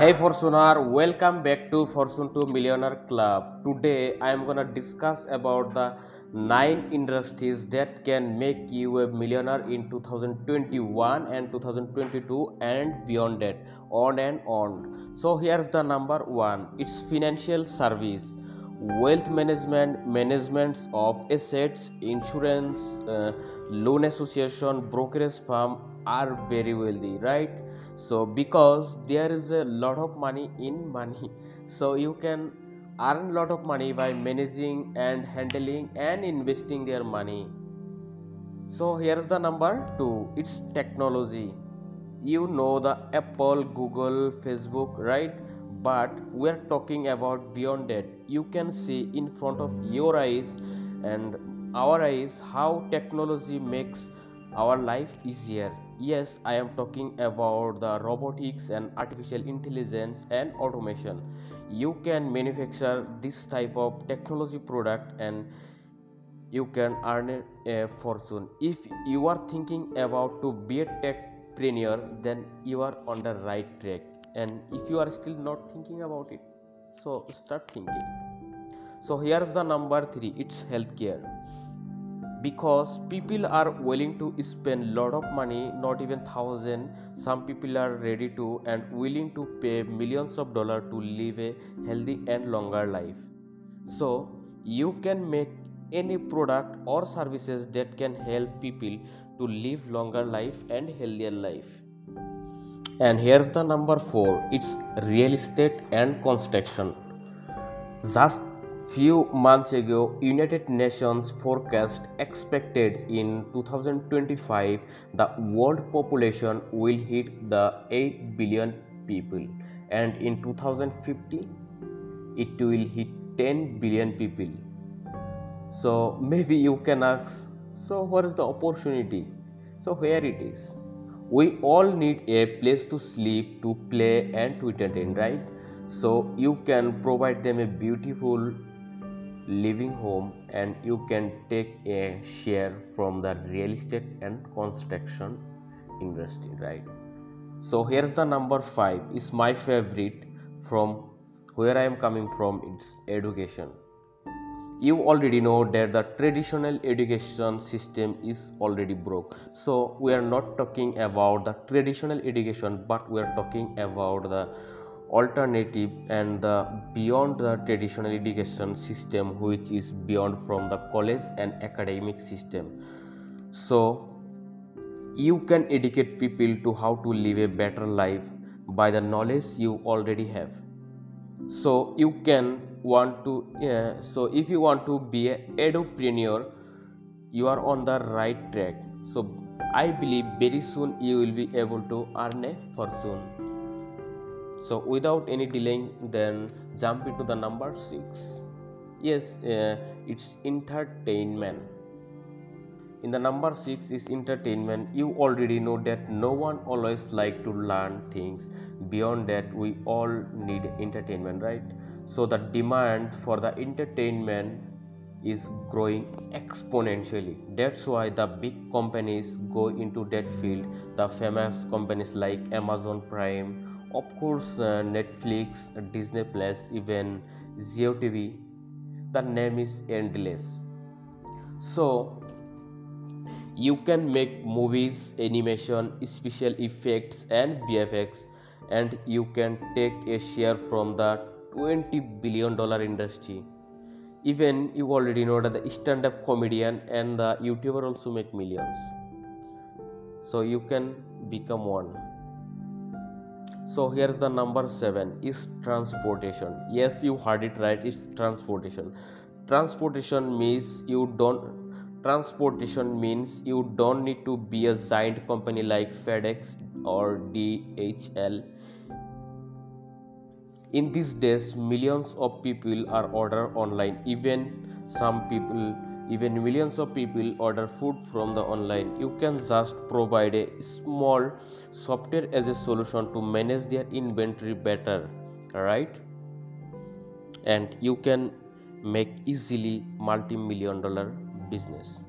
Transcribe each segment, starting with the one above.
Hey Fortuner, welcome back to Fortune 2 Millionaire Club. Today I am gonna discuss about the nine industries that can make you a millionaire in 2021 and 2022 and beyond that, on and on. So here's the number one. It's financial service, wealth management, managements of assets, insurance, uh, loan association, brokerage firm are very wealthy, right? So because there is a lot of money in money so you can earn a lot of money by managing and handling and investing their money. So here's the number 2 it's technology. You know the apple google facebook right? But we're talking about beyond that. You can see in front of your eyes and our eyes how technology makes our life easier yes i am talking about the robotics and artificial intelligence and automation. You can manufacture this type of technology product and you can earn a fortune. If you are thinking about to be a techpreneur then you are on the right track. And if you are still not thinking about it so start thinking. So here's the number 3 it's healthcare because people are willing to spend lot of money not even thousand. Some people are ready to and willing to pay millions of dollars to live a healthy and longer life. So you can make any product or services that can help people to live longer life and healthier life. And here's the number 4 it's real estate and construction. Just few months ago, United Nations forecast expected in 2025 the world population will hit the 8 billion people and in 2050 it will hit 10 billion people. So maybe you can ask, so what is the opportunity? So here it is. We all need a place to sleep, to play and to entertain, right? So you can provide them a beautiful living home and you can take a share from the real estate and construction industry right? So here's the number 5 is my favorite from where i am coming from. It's education. You already know that the traditional education system is already broke. So we are not talking about the traditional education but we are talking about the alternative and the beyond the traditional education system which is beyond from the college and academic system. So you can educate people to how to live a better life by the knowledge you already have. So you can want to uh, so if you want to be a entrepreneur you are on the right track. So i believe very soon you will be able to earn a fortune so without any delaying then jump into the number 6 yes uh, it's entertainment. In the number 6 is entertainment. You already know that no one always like to learn things. Beyond that we all need entertainment right? So the demand for the entertainment is growing exponentially. That's why the big companies go into that field. The famous companies like amazon prime of course uh, netflix disney plus even Zee tv the name is endless. So you can make movies animation special effects and vfx and you can take a share from the 20 billion dollar industry. Even you already know that the stand-up comedian and the youtuber also make millions. So you can become one so here's the number 7 is transportation. Yes you heard it right it's transportation. Transportation means you don't transportation means you don't need to be a giant company like fedex or dhl in these days millions of people are order online. Even some people even millions of people order food from the online. You can just provide a small software as a solution to manage their inventory better right and you can make easily multi-million dollar business.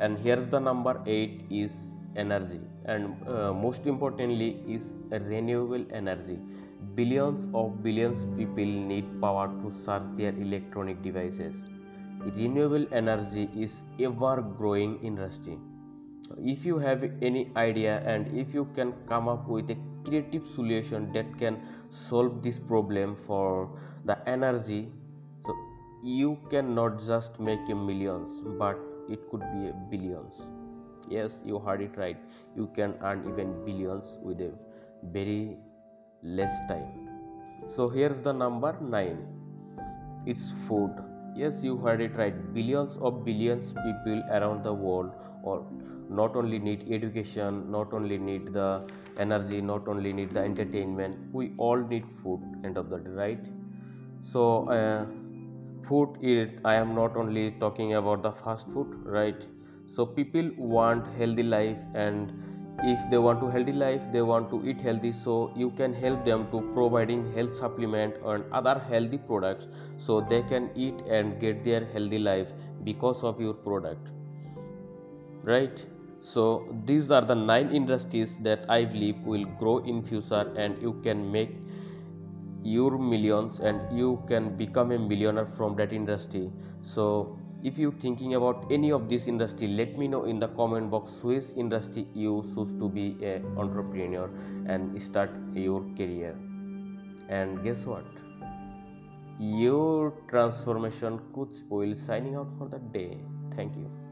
And here's the number 8 is energy. And uh, most importantly is renewable energy billions of billions people need power to charge their electronic devices. Renewable energy is ever growing industry. If you have any idea and if you can come up with a creative solution that can solve this problem for the energy so you cannot just make a millions but it could be a billions. Yes you heard it right. You can earn even billions with a very less time. So here's the number 9 it's food. Yes you heard it right. Billions of billions people around the world or not only need education not only need the energy not only need the entertainment. We all need food end of the day right? So uh, food it i am not only talking about the fast food right? So people want healthy life and if they want to healthy life they want to eat healthy so you can help them to providing health supplement and other healthy products so they can eat and get their healthy life because of your product. Right? So these are the nine industries that i believe will grow in future and you can make your millions and you can become a millionaire from that industry. So if you thinking about any of this industry let me know in the comment box which industry you choose to be a entrepreneur and start your career. And guess what? Your transformation coach will signing out for the day. Thank you